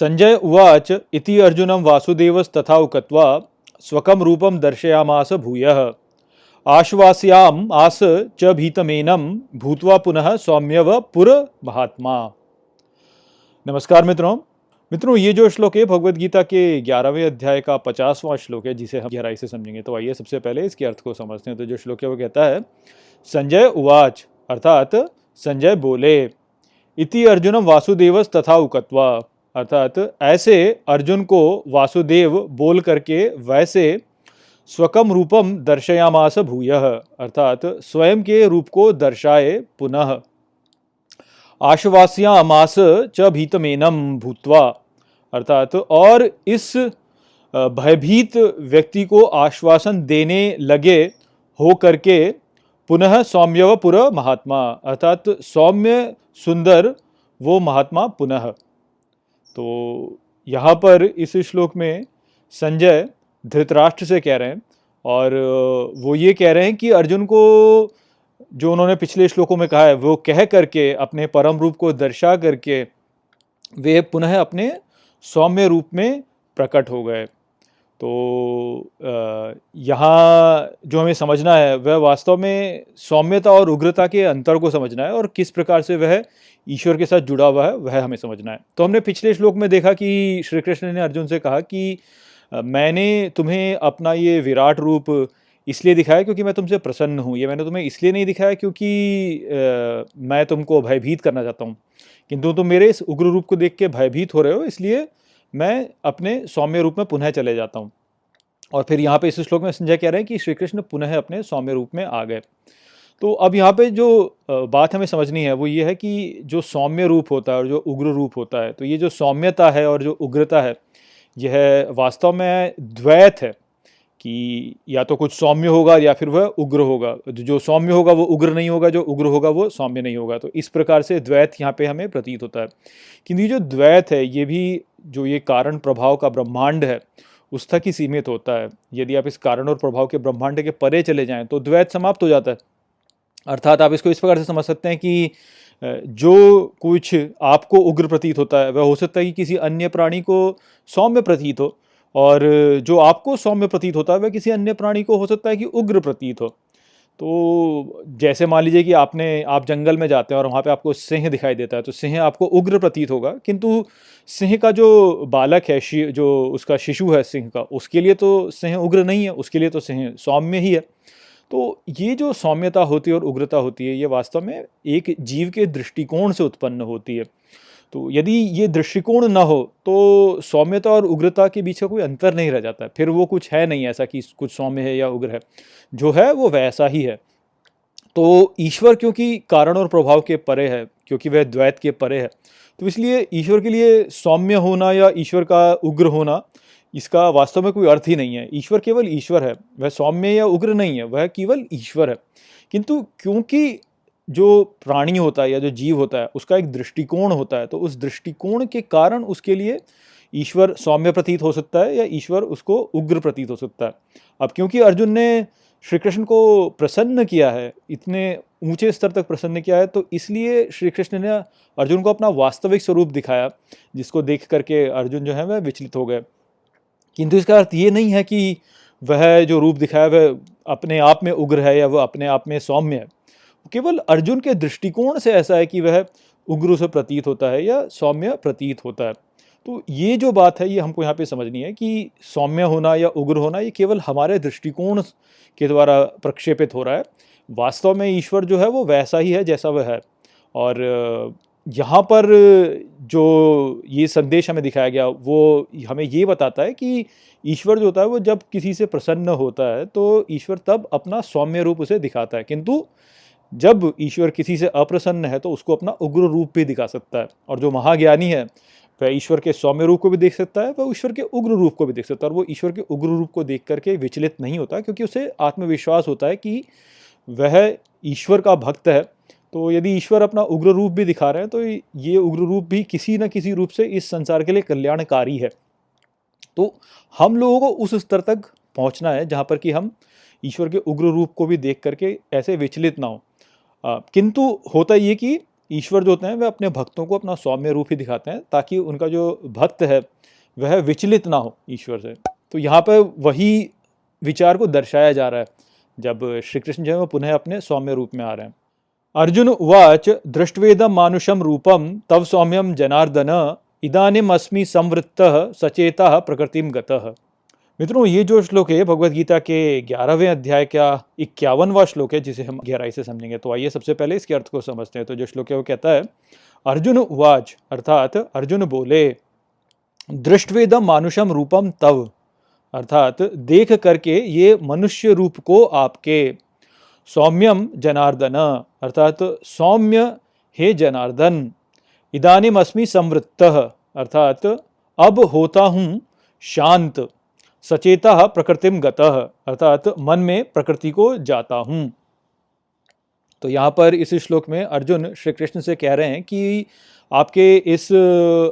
संजय उवाच इति अर्जुनं वासुदेवस्तथा उक्त्वा स्वकं रूपं दर्शयामास भूयः। आश्वास्याम् आस च भीतमेनं भूतवा पुनः सौम्यव पुर महात्मा। नमस्कार मित्रों। मित्रों, ये जो श्लोक है भगवत गीता के ग्यारहवें अध्याय का पचासवां श्लोक है, जिसे हम गहराई से समझेंगे। तो आइए सबसे पहले इसके अर्थ को समझते हैं। तो जो श्लोक है, वो कहता है, संजय उवाच, अर्थात संजय बोले, इति अर्जुनम वासुदेवस तथा उकत्वा अर्थात ऐसे अर्जुन को वासुदेव बोल करके वैसे स्वकम रूपम दर्शयामास भूय, अर्थात स्वयं के रूप को दर्शाए पुनः। आश्वास्यामास च भीतमेनम भूतवा, अर्थात और इस भयभीत व्यक्ति को आश्वासन देने लगे हो करके पुनः सौम्यवपुर महात्मा, अर्थात सौम्य सुंदर वो महात्मा पुनः। तो यहाँ पर इस श्लोक में संजय धृतराष्ट्र से कह रहे हैं और वो ये कह रहे हैं कि अर्जुन को जो उन्होंने पिछले श्लोकों में कहा है, वो कह करके, अपने परम रूप को दर्शा करके, वे पुनः अपने सौम्य रूप में प्रकट हो गए। तो यहाँ जो हमें समझना है, वह वास्तव में सौम्यता और उग्रता के अंतर को समझना है और किस प्रकार से वह ईश्वर के साथ जुड़ा हुआ है, वह हमें समझना है। तो हमने पिछले श्लोक में देखा कि श्री कृष्ण ने अर्जुन से कहा कि मैंने तुम्हें अपना ये विराट रूप इसलिए दिखाया क्योंकि मैं तुमसे प्रसन्न हूँ। ये मैंने तुम्हें इसलिए नहीं दिखाया क्योंकि मैं तुमको भयभीत करना चाहता हूँ। किंतु तुम मेरे इस उग्र रूप को देख के भयभीत हो रहे हो, इसलिए मैं अपने सौम्य रूप में पुनः चले जाता हूँ। और फिर यहाँ पे इस श्लोक में संजय कह रहे हैं कि श्री कृष्ण पुनः अपने सौम्य रूप में आ गए। तो अब यहाँ पे जो बात हमें समझनी है वो ये है कि जो सौम्य रूप होता है और जो उग्र रूप होता है तो ये जो सौम्यता है और जो उग्रता है, यह वास्तव में द्वैत है। कि या तो कुछ सौम्य होगा या फिर वह उग्र होगा। जो सौम्य होगा वो उग्र नहीं होगा, जो उग्र होगा वो सौम्य नहीं होगा। तो इस प्रकार से द्वैत यहाँ पे हमें प्रतीत होता है। किंतु जो द्वैत है, ये भी जो ये कारण प्रभाव का ब्रह्मांड है, उस तक ही सीमित होता है। यदि आप इस कारण और प्रभाव के ब्रह्मांड के परे चले जाएँ तो द्वैत समाप्त हो जाता है। अर्थात आप इसको इस प्रकार से समझ सकते हैं कि जो कुछ आपको उग्र प्रतीत होता है, वह हो सकता है कि किसी अन्य प्राणी को सौम्य प्रतीत हो। और जो आपको सौम्य प्रतीत होता है, वह किसी अन्य प्राणी को हो सकता है कि उग्र प्रतीत हो। तो जैसे मान लीजिए कि आपने, आप जंगल में जाते हैं और वहाँ पे आपको सिंह दिखाई देता है तो सिंह आपको उग्र प्रतीत होगा। किंतु सिंह का जो बालक है जो उसका शिशु है सिंह का, उसके लिए तो सिंह उग्र नहीं है, उसके लिए तो सिंह सौम्य ही है। तो ये जो सौम्यता होती है और उग्रता होती है, ये वास्तव में एक जीव के दृष्टिकोण से उत्पन्न होती है। तो यदि ये दृष्टिकोण न हो तो सौम्यता और उग्रता के बीच का कोई अंतर नहीं रह जाता। फिर वो कुछ है नहीं ऐसा कि कुछ सौम्य है या उग्र है। जो है वो वैसा ही है। तो ईश्वर क्योंकि कारण और प्रभाव के परे है, क्योंकि वह द्वैत के परे है तो इसलिए ईश्वर के लिए सौम्य होना या ईश्वर का उग्र होना, इसका वास्तव में कोई अर्थ ही नहीं है। ईश्वर केवल ईश्वर है, वह सौम्य या उग्र नहीं है, वह केवल ईश्वर है। किंतु क्योंकि जो प्राणी होता है या जो जीव होता है, उसका एक दृष्टिकोण होता है तो उस दृष्टिकोण के कारण उसके लिए ईश्वर सौम्य प्रतीत हो सकता है या ईश्वर उसको उग्र प्रतीत हो सकता है। अब क्योंकि अर्जुन ने श्री कृष्ण को प्रसन्न किया है, इतने ऊँचे स्तर तक प्रसन्न किया है तो इसलिए श्री कृष्ण ने अर्जुन को अपना वास्तविक स्वरूप दिखाया, जिसको देख करके अर्जुन जो है वह विचलित हो गए। किंतु इसका अर्थ ये नहीं है कि वह जो रूप दिखाया, वह अपने आप में उग्र है या वह अपने आप में सौम्य है। केवल अर्जुन के दृष्टिकोण से ऐसा है कि वह उग्र से प्रतीत होता है या सौम्य प्रतीत होता है। तो ये जो बात है, ये हमको यहाँ पे समझनी है कि सौम्य होना या उग्र होना, ये केवल हमारे दृष्टिकोण के द्वारा प्रक्षेपित हो रहा है। वास्तव में ईश्वर जो है, वो वैसा ही है जैसा वह है। और यहाँ पर जो ये संदेश हमें दिखाया गया, वो हमें ये बताता है कि ईश्वर जो होता है, वो जब किसी से प्रसन्न होता है तो ईश्वर तब अपना सौम्य रूप उसे दिखाता है। किंतु जब ईश्वर किसी से अप्रसन्न है तो उसको अपना उग्र रूप भी दिखा सकता है। और जो महाज्ञानी है, वह ईश्वर के सौम्य रूप को भी देख सकता है, वह ईश्वर के उग्र रूप को भी देख सकता है। और वो ईश्वर के उग्र रूप को देख करके विचलित नहीं होता, क्योंकि उसे आत्मविश्वास होता है कि वह ईश्वर का भक्त है। तो यदि ईश्वर अपना उग्र रूप भी दिखा रहे हैं तो ये उग्र रूप भी किसी न किसी रूप से इस संसार के लिए कल्याणकारी है। तो हम लोगों को उस स्तर तक पहुँचना है, जहाँ पर कि हम ईश्वर के उग्र रूप को भी देख करके ऐसे विचलित ना हो। किंतु होता ये कि ईश्वर जो होते हैं, वे अपने भक्तों को अपना सौम्य रूप ही दिखाते हैं, ताकि उनका जो भक्त है, वह विचलित ना हो ईश्वर से। तो यहाँ पर वही विचार को दर्शाया जा रहा है, जब श्री कृष्ण जो है, वो पुनः अपने सौम्य रूप में आ रहे हैं। अर्जुन उवाच दृष्टवेदम मानुषम रूपम तव सौम्यम जनार्दन इदानीम अस्मि संवृत्त सचेता प्रकृतिम गतः। मित्रों, ये जो श्लोक है भगवत गीता के ग्यारहवें अध्याय का इक्यावनवा श्लोक है, जिसे हम गहराई से समझेंगे। तो आइए सबसे पहले इसके अर्थ को समझते हैं। तो जो श्लोक है, वो कहता है, अर्जुन उवाच, अर्थात अर्जुन बोले दृष्टवेदम मानुषम रूपम तव, अर्थात देख करके ये मनुष्य रूप को आपके। सौम्यम जनार्दन, अर्थात सौम्य हे जनार्दन इदानीम अस्मि संवृत्त, अर्थात अब होता हूँ शांत। सचेता प्रकृतिम गतः, अर्थात मन में प्रकृति को जाता हूँ। तो यहाँ पर इस श्लोक में अर्जुन श्री कृष्ण से कह रहे हैं कि आपके इस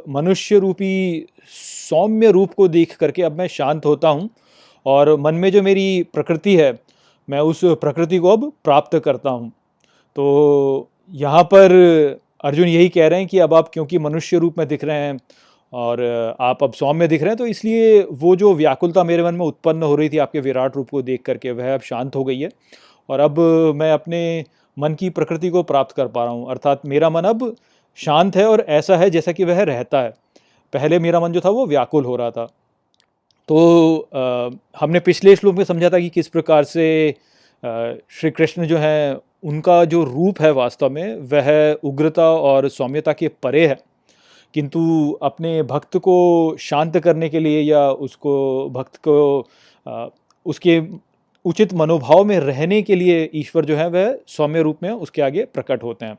मनुष्य रूपी सौम्य रूप को देख करके अब मैं शांत होता हूँ और मन में जो मेरी प्रकृति है, मैं उस प्रकृति को अब प्राप्त करता हूँ। तो यहाँ पर अर्जुन यही कह रहे हैं कि अब आप क्योंकि मनुष्य रूप में दिख रहे हैं और आप अब सौम्य दिख रहे हैं तो इसलिए वो जो व्याकुलता मेरे मन में उत्पन्न हो रही थी आपके विराट रूप को देख करके वह अब शांत हो गई है। और अब मैं अपने मन की प्रकृति को प्राप्त कर पा रहा हूँ। अर्थात मेरा मन अब शांत है और ऐसा है जैसा कि वह रहता है। पहले मेरा मन जो था वो व्याकुल हो रहा था। तो आ, हमने पिछले श्लोक में समझा था कि किस प्रकार से श्री कृष्ण जो है उनका जो रूप है वास्तव में वह उग्रता और सौम्यता के परे है। किंतु अपने भक्त को शांत करने के लिए या उसको, भक्त को उसके उचित मनोभाव में रहने के लिए ईश्वर जो है वह सौम्य रूप में उसके आगे प्रकट होते हैं।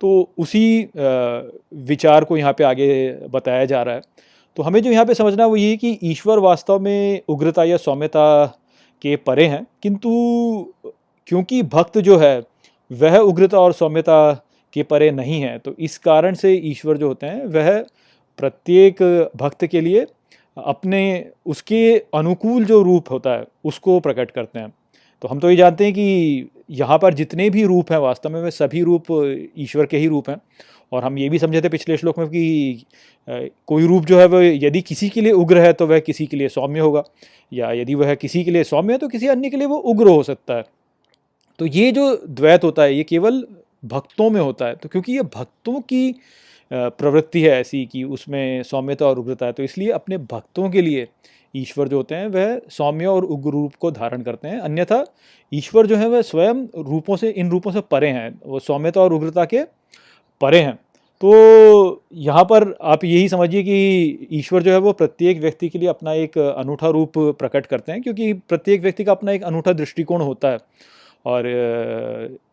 तो उसी विचार को यहाँ पे आगे बताया जा रहा है। तो हमें जो यहाँ पे समझना वो ये कि ईश्वर वास्तव में उग्रता या सौम्यता के परे हैं। किंतु क्योंकि भक्त जो है, वह उग्रता और सौम्यता के परे नहीं है। तो इस कारण से ईश्वर जो होते हैं, वह प्रत्येक भक्त के लिए अपने उसके अनुकूल जो रूप होता है, उसको प्रकट करते हैं। तो हम तो ये जानते हैं कि यहाँ पर जितने भी रूप हैं, वास्तव में वे सभी रूप ईश्वर के ही रूप हैं। और हम ये भी समझे थे पिछले श्लोक में कि कोई रूप जो है वह यदि किसी के लिए उग्र है तो वह किसी के लिए सौम्य होगा। या यदि वह किसी के लिए सौम्य है तो किसी अन्य के लिए वो उग्र हो सकता है। तो ये जो द्वैत होता है, ये केवल भक्तों में होता है। तो क्योंकि ये भक्तों की प्रवृत्ति है ऐसी कि उसमें सौम्यता और उग्रता है तो इसलिए अपने भक्तों के लिए ईश्वर जो होते हैं, वह सौम्य और उग्र रूप को धारण करते हैं। अन्यथा ईश्वर जो है, वह स्वयं रूपों से, इन रूपों से परे हैं, वो सौम्यता और उग्रता के परे हैं। तो यहाँ पर आप यही समझिए कि ईश्वर जो है, वो प्रत्येक व्यक्ति के लिए अपना एक अनूठा रूप प्रकट करते हैं, क्योंकि प्रत्येक व्यक्ति का अपना एक अनूठा दृष्टिकोण होता है। और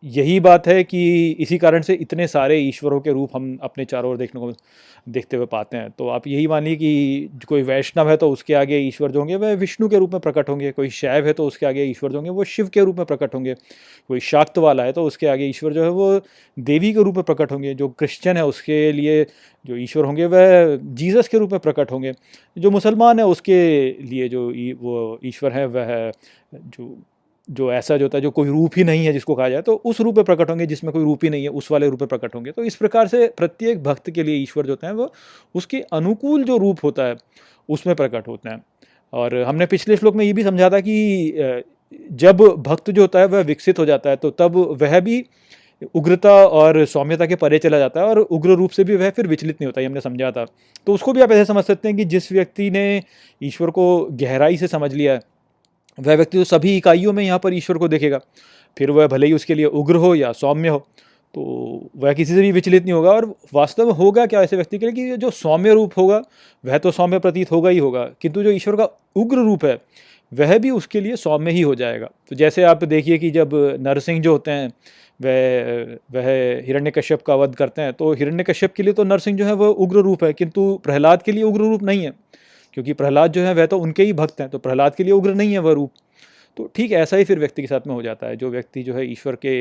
यही बात है कि इसी कारण से इतने सारे ईश्वरों के रूप हम अपने चारों ओर देखने को देखते हुए पाते हैं। तो आप यही मानिए कि कोई वैष्णव है तो उसके आगे ईश्वर जो होंगे, वह विष्णु के रूप में प्रकट होंगे। कोई शैव है तो उसके आगे ईश्वर जो होंगे, वो शिव के रूप में प्रकट होंगे। कोई शाक्त वाला है तो उसके आगे ईश्वर जो है, वो देवी के रूप में प्रकट होंगे। जो क्रिश्चियन है उसके लिए जो ईश्वर होंगे, वह जीसस के रूप में प्रकट होंगे। जो मुसलमान है उसके लिए जो वो ईश्वर है, वह जो जो ऐसा जो होता है, जो कोई रूप ही नहीं है जिसको कहा जाए तो उस रूप में प्रकट होंगे जिसमें कोई रूप ही नहीं है, उस वाले रूप में प्रकट होंगे। तो इस प्रकार से प्रत्येक भक्त के लिए ईश्वर जो होते हैं, वो उसके अनुकूल जो रूप होता है, उसमें प्रकट होते हैं। और हमने पिछले श्लोक में ये भी समझा था कि जब भक्त जो होता है, वह विकसित हो जाता है तो तब वह भी उग्रता और सौम्यता के परे चला जाता है और उग्र रूप से भी वह फिर विचलित नहीं होता, ये हमने समझा था। तो उसको भी आप ऐसे समझ सकते हैं कि जिस व्यक्ति ने ईश्वर को गहराई से समझ लिया है वह व्यक्ति तो सभी इकाइयों में यहाँ पर ईश्वर को देखेगा। फिर वह भले ही उसके लिए उग्र हो या सौम्य हो तो वह किसी से भी विचलित नहीं होगा और वास्तव में होगा क्या ऐसे व्यक्ति के लिए कि जो सौम्य रूप होगा, वह तो सौम्य प्रतीत होगा ही होगा, किंतु जो ईश्वर का उग्र रूप है, वह भी उसके लिए सौम्य ही हो जाएगा। तो जैसे आप देखिए कि जब नरसिंह जो होते हैं, वह वह हिरण्यकश्यप का वध करते हैं तो हिरण्यकश्यप के लिए तो नरसिंह जो है, वह उग्र रूप है, किंतु प्रहलाद के लिए उग्र रूप नहीं है। क्योंकि प्रहलाद जो है, वह तो उनके ही भक्त हैं तो प्रहलाद के लिए उग्र नहीं है वह रूप। तो ठीक ऐसा ही फिर व्यक्ति के साथ में हो जाता है, जो व्यक्ति जो है ईश्वर के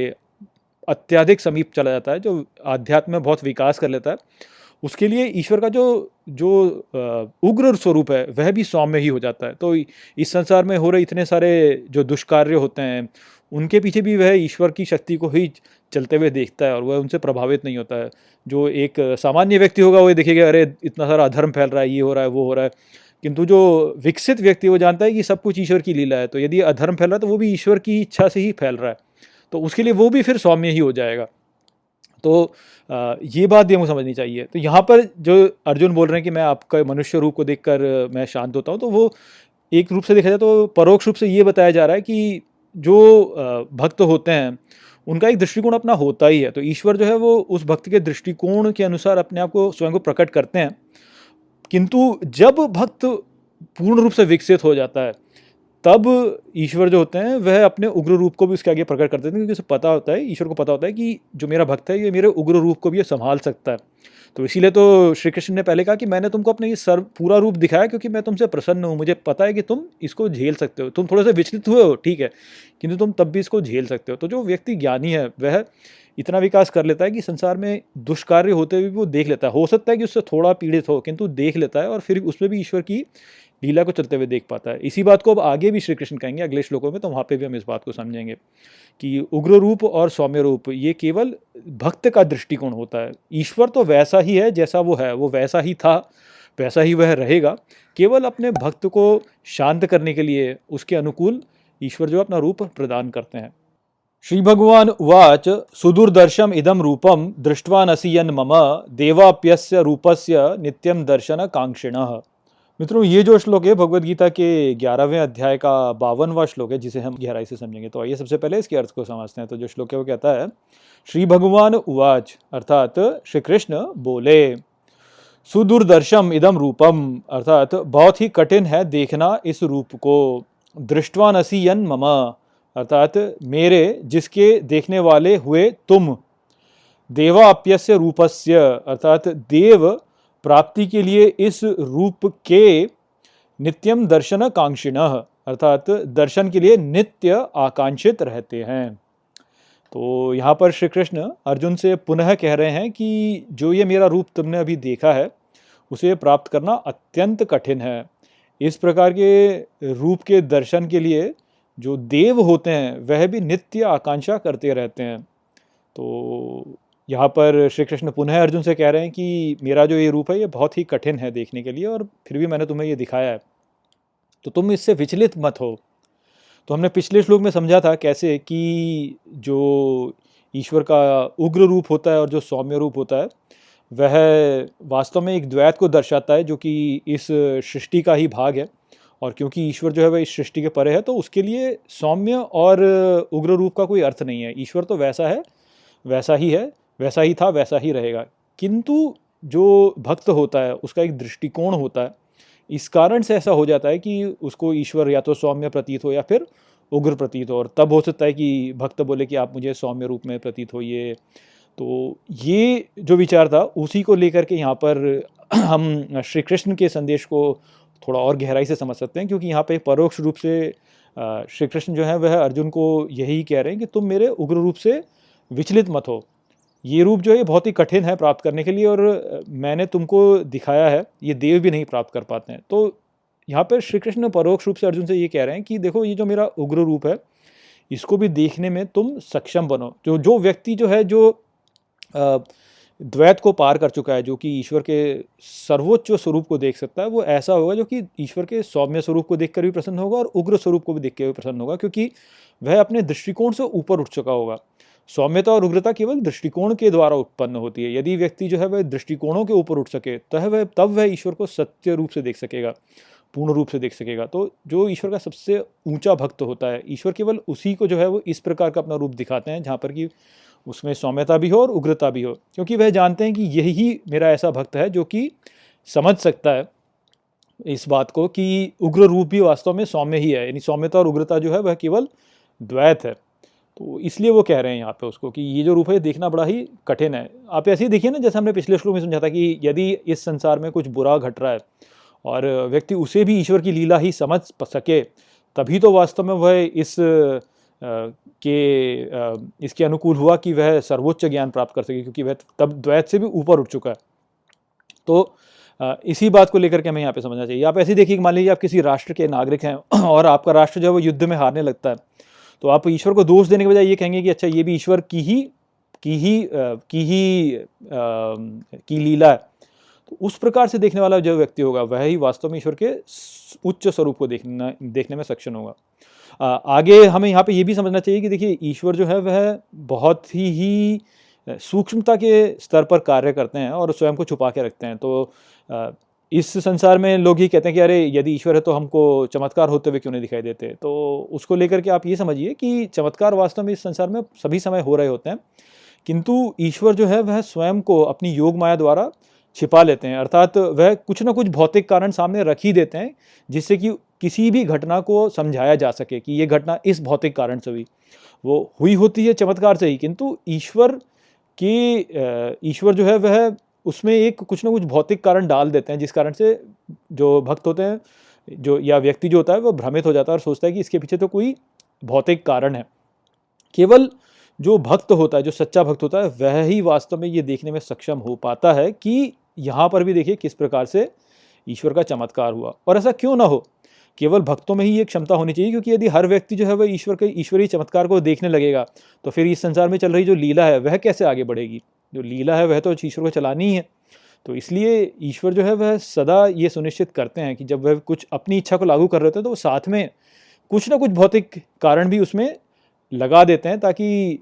अत्याधिक समीप चला जाता है, जो आध्यात्म में बहुत विकास कर लेता है, उसके लिए ईश्वर का जो जो उग्र स्वरूप है, वह भी सौम्य ही हो जाता है। तो इस संसार में हो रहे इतने सारे जो दुष्कार्य होते हैं, उनके पीछे भी वह ईश्वर की शक्ति को ही चलते हुए देखता है और वह उनसे प्रभावित नहीं होता है। जो एक सामान्य व्यक्ति होगा, वो देखेगा अरे, इतना सारा अधर्म फैल रहा है, ये हो रहा है, वो हो रहा है। किंतु जो विकसित व्यक्ति वो जानता है कि सब कुछ ईश्वर की लीला है। तो यदि अधर्म फैल रहा है तो वो भी ईश्वर की इच्छा से ही फैल रहा है। तो उसके लिए वो भी फिर सौम्य ही हो जाएगा। तो ये बात भी हमको समझनी चाहिए। तो यहाँ पर जो अर्जुन बोल रहे हैं कि मैं आपका मनुष्य रूप को देखकर मैं शांत होता हूँ तो वो एक रूप से देखा जाए तो परोक्ष रूप से ये बताया जा रहा है कि जो भक्त होते हैं, उनका एक दृष्टिकोण अपना होता ही है। तो ईश्वर जो है, वो उस भक्त के दृष्टिकोण के अनुसार अपने आप को स्वयं को प्रकट करते हैं। किंतु जब भक्त पूर्ण रूप से विकसित हो जाता है, तब ईश्वर जो होते हैं, वह अपने उग्र रूप को भी उसके आगे प्रकट कर देते हैं, क्योंकि उसे पता होता है, ईश्वर को पता होता है कि जो मेरा भक्त है, ये मेरे उग्र रूप को भी ये संभाल सकता है। तो इसीलिए तो श्री कृष्ण ने पहले कहा कि मैंने तुमको अपने ये सर पूरा रूप दिखाया, क्योंकि मैं तुमसे प्रसन्न हूँ, मुझे पता है कि तुम इसको झेल सकते हो। तुम थोड़े से विचलित हुए हो, ठीक है, किंतु तुम तब भी इसको झेल सकते हो। तो जो व्यक्ति ज्ञानी है, वह इतना विकास कर लेता है कि संसार में दुष्कार्य होते हुए भी वो देख लेता है। हो सकता है कि उससे थोड़ा पीड़ित हो, किंतु देख लेता है और फिर उसमें भी ईश्वर की लीला को चलते हुए देख पाता है। इसी बात को अब आगे भी श्री कृष्ण कहेंगे, अगले श्लोकों में तो वहाँ पे भी हम इस बात को समझेंगे कि उग्र रूप और सौम्य रूप ये केवल भक्त का दृष्टिकोण होता है। ईश्वर तो वैसा ही है जैसा वो है, वो वैसा ही था, वैसा ही वह रहेगा। केवल अपने भक्त को शांत करने के लिए उसके अनुकूल ईश्वर जो अपना रूप प्रदान करते हैं। श्री भगवान उवाच, सुदूरदर्शम इदम रूपम दृष्टवान असियन मम, देवाप्यस्य रूपस्य नित्यम दर्शन कांक्षिण मित्रों, ये जो श्लोक है भगवत गीता के ग्यारहवें अध्याय का बावनवा श्लोक है, जिसे हम गहराई से समझेंगे। तो आइए सबसे पहले इसके अर्थ को समझते हैं। तो जो श्लोक है, वो कहता है श्री भगवान उवाच, अर्थात श्री कृष्ण बोले, सुदूरदर्शम इदम रूपम, अर्थात बहुत ही कठिन है देखना इस रूप को दृष्टवान असी यन मम अर्थात मेरे, जिसके देखने वाले हुए तुम, देवाप्यस्य रूपस्य, अर्थात देव प्राप्ति के लिए इस रूप के नित्यम दर्शन कांक्षिण अर्थात दर्शन के लिए नित्य आकांक्षित रहते हैं। तो यहाँ पर श्री कृष्ण अर्जुन से पुनः कह रहे हैं कि जो ये मेरा रूप तुमने अभी देखा है, उसे प्राप्त करना अत्यंत कठिन है। इस प्रकार के रूप के दर्शन के लिए जो देव होते हैं, वह भी नित्य आकांक्षा करते रहते हैं। तो यहाँ पर श्री कृष्ण पुनः अर्जुन से कह रहे हैं कि मेरा जो ये रूप है, ये बहुत ही कठिन है देखने के लिए और फिर भी मैंने तुम्हें ये दिखाया है। तो तुम इससे विचलित मत हो। तो हमने पिछले श्लोक में समझा था कैसे कि जो ईश्वर का उग्र रूप होता है और जो सौम्य रूप होता है, वह वास्तव में एक द्वैत को दर्शाता है जो कि इस सृष्टि का ही भाग है। और क्योंकि ईश्वर जो है वह इस सृष्टि के परे है तो उसके लिए सौम्य और उग्र रूप का कोई अर्थ नहीं है। ईश्वर तो वैसा है, वैसा ही है, वैसा ही था, वैसा ही रहेगा। किंतु जो भक्त होता है, उसका एक दृष्टिकोण होता है, इस कारण से ऐसा हो जाता है कि उसको ईश्वर या तो सौम्य प्रतीत हो या फिर उग्र प्रतीत हो। और तब हो सकता है कि भक्त बोले कि आप मुझे सौम्य रूप में प्रतीत होइए तो ये जो विचार था, उसी को लेकर के यहाँ पर हम श्री कृष्ण के संदेश को थोड़ा और गहराई से समझ सकते हैं, क्योंकि यहाँ पे परोक्ष रूप से श्री कृष्ण जो है, वह अर्जुन को यही कह रहे हैं कि तुम मेरे उग्र रूप से विचलित मत हो। ये रूप जो है बहुत ही कठिन है प्राप्त करने के लिए और मैंने तुमको दिखाया है, ये देव भी नहीं प्राप्त कर पाते हैं। तो यहाँ पर श्री कृष्ण परोक्ष रूप से अर्जुन से ये कह रहे हैं कि देखो, ये जो मेरा उग्र रूप है, इसको भी देखने में तुम सक्षम बनो। जो जो व्यक्ति जो है, जो द्वैत को पार कर चुका है, जो कि ईश्वर के सर्वोच्च स्वरूप को देख सकता है, वो ऐसा होगा जो कि ईश्वर के सौम्य स्वरूप को देखकर भी प्रसन्न होगा और उग्र स्वरूप को भी देख कर भी प्रसन्न होगा, क्योंकि वह अपने दृष्टिकोण से ऊपर उठ चुका होगा। सौम्यता और उग्रता केवल दृष्टिकोण के द्वारा उत्पन्न होती है। यदि व्यक्ति जो है वह दृष्टिकोणों के ऊपर उठ सके तो वह, तब वह ईश्वर को सत्य रूप से देख सकेगा, पूर्ण रूप से देख सकेगा। तो जो ईश्वर का सबसे ऊँचा भक्त होता है, ईश्वर केवल उसी को जो है वो इस प्रकार का अपना रूप दिखाते हैं, जहाँ पर कि उसमें सौम्यता भी हो और उग्रता भी हो, क्योंकि वह जानते हैं कि यही मेरा ऐसा भक्त है जो कि समझ सकता है इस बात को कि उग्र रूप भी वास्तव में सौम्य ही है, यानी सौम्यता और उग्रता जो है वह केवल द्वैत है। तो इसलिए वो कह रहे हैं यहाँ पे उसको कि ये जो रूप है देखना बड़ा ही कठिन है। आप ऐसे ही देखिए ना, जैसे हमने पिछले श्लोक में समझा था कि यदि इस संसार में कुछ बुरा घट रहा है और व्यक्ति उसे भी ईश्वर की लीला ही समझ सके, तभी तो वास्तव में वह इस के इसके अनुकूल हुआ कि वह सर्वोच्च ज्ञान प्राप्त कर सके, क्योंकि वह तब द्वैत से भी ऊपर उठ चुका है। तो इसी बात को लेकर के हमें यहाँ पे समझना चाहिए। आप ऐसे देखिए मान लीजिए आप किसी राष्ट्र के नागरिक हैं और आपका राष्ट्र जो है वो युद्ध में हारने लगता है। तो आप ईश्वर को दोष देने के बजाय ये कहेंगे कि अच्छा ये भी ईश्वर की ही की ही की ही की लीला है। तो उस प्रकार से देखने वाला जो व्यक्ति होगा, वह ही वास्तव में ईश्वर के उच्च स्वरूप को देखना, देखने में सक्षम होगा। आगे हमें यहाँ पे ये भी समझना चाहिए कि देखिए, ईश्वर जो है, वह बहुत ही ही सूक्ष्मता के स्तर पर कार्य करते हैं और स्वयं को छुपा के रखते हैं। तो इस संसार में लोग ही कहते हैं कि, अरे, यदि ईश्वर है तो हमको चमत्कार होते हुए क्यों नहीं दिखाई देते? तो उसको लेकर के आप ये समझिए कि चमत्कार वास्तव में इस संसार में सभी समय हो रहे होते हैं। किंतु ईश्वर जो है, वह स्वयं को अपनी योग माया द्वारा छिपा लेते हैं। अर्थात वह कुछ ना कुछ भौतिक कारण सामने रख ही देते हैं, जिससे कि किसी भी घटना को समझाया जा सके कि ये घटना इस भौतिक कारण से हुई। वो हुई होती है चमत्कार से ही, किंतु ईश्वर की ईश्वर जो है वह उसमें एक कुछ ना कुछ भौतिक कारण डाल देते हैं, जिस कारण से जो भक्त होते हैं, जो, या व्यक्ति जो होता है, वो भ्रमित हो जाता है और सोचता है कि इसके पीछे तो कोई भौतिक कारण है। केवल जो भक्त होता है, जो सच्चा भक्त होता है, वह ही वास्तव में ये देखने में सक्षम हो पाता है कि यहाँ पर भी देखिए किस प्रकार से ईश्वर का चमत्कार हुआ। और ऐसा क्यों ना हो? केवल भक्तों में ही ये क्षमता होनी चाहिए, क्योंकि यदि हर व्यक्ति जो है वह ईश्वर के, ईश्वरीय चमत्कार को देखने लगेगा तो फिर इस संसार में चल रही जो लीला है, वह कैसे आगे बढ़ेगी? जो लीला है, वह तो ईश्वर को चलानी ही है। तो इसलिए ईश्वर जो है, वह सदा ये सुनिश्चित करते हैं कि जब वह कुछ अपनी इच्छा को लागू कर रहे होते हैं तो वो साथ में कुछ ना कुछ भौतिक कारण भी उसमें लगा देते हैं, ताकि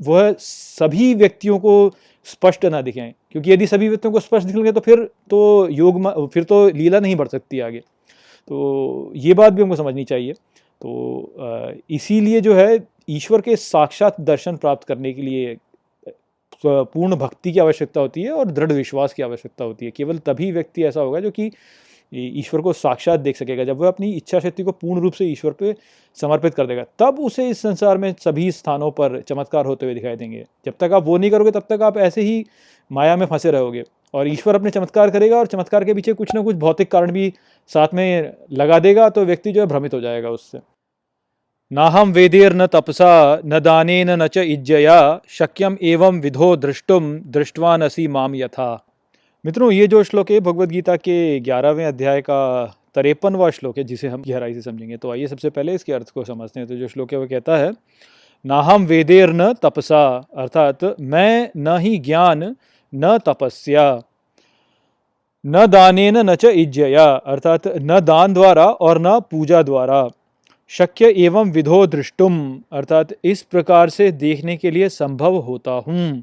वह सभी व्यक्तियों को स्पष्ट ना दिखें। क्योंकि यदि सभी व्यक्तियों को स्पष्ट दिखेंगे तो फिर तो योग फिर तो लीला नहीं बढ़ सकती आगे। तो ये बात भी हमको समझनी चाहिए। तो इसीलिए जो है, ईश्वर के साक्षात दर्शन प्राप्त करने के लिए पूर्ण भक्ति की आवश्यकता होती है और दृढ़ विश्वास की आवश्यकता होती है। केवल तभी व्यक्ति ऐसा होगा जो कि ईश्वर को साक्षात देख सकेगा। जब वह अपनी इच्छा शक्ति को पूर्ण रूप से ईश्वर पे समर्पित कर देगा, तब उसे इस संसार में सभी स्थानों पर चमत्कार होते हुए दिखाई देंगे। जब तक आप वो नहीं करोगे, तब तक आप ऐसे ही माया में फंसे रहोगे। और ईश्वर अपने चमत्कार करेगा और चमत्कार के पीछे कुछ ना कुछ भौतिक कारण भी साथ में लगा देगा तो व्यक्ति जो है भ्रमित हो जाएगा उससे। नाहम न तपसा, न दाने न च इज्जया, शक्यम एवं विधो दृष्टुम दृष्टवान असी माम यथा। मित्रों, ये जो श्लोक है भगवद गीता के ग्यारहवें अध्याय का तिरपनवा श्लोक है, जिसे हम गहराई से समझेंगे। तो आइए सबसे पहले इसके अर्थ को समझते हैं। तो जो श्लोक है वो कहता है नाहम वेदेर न तपसा, अर्थात मैं न ही ज्ञान न तपस्या, न दानेन न च इज्जया, अर्थात न दान द्वारा और न पूजा द्वारा। शक्य एवं विधो दृष्टुम, अर्थात इस प्रकार से देखने के लिए संभव होता हूँ।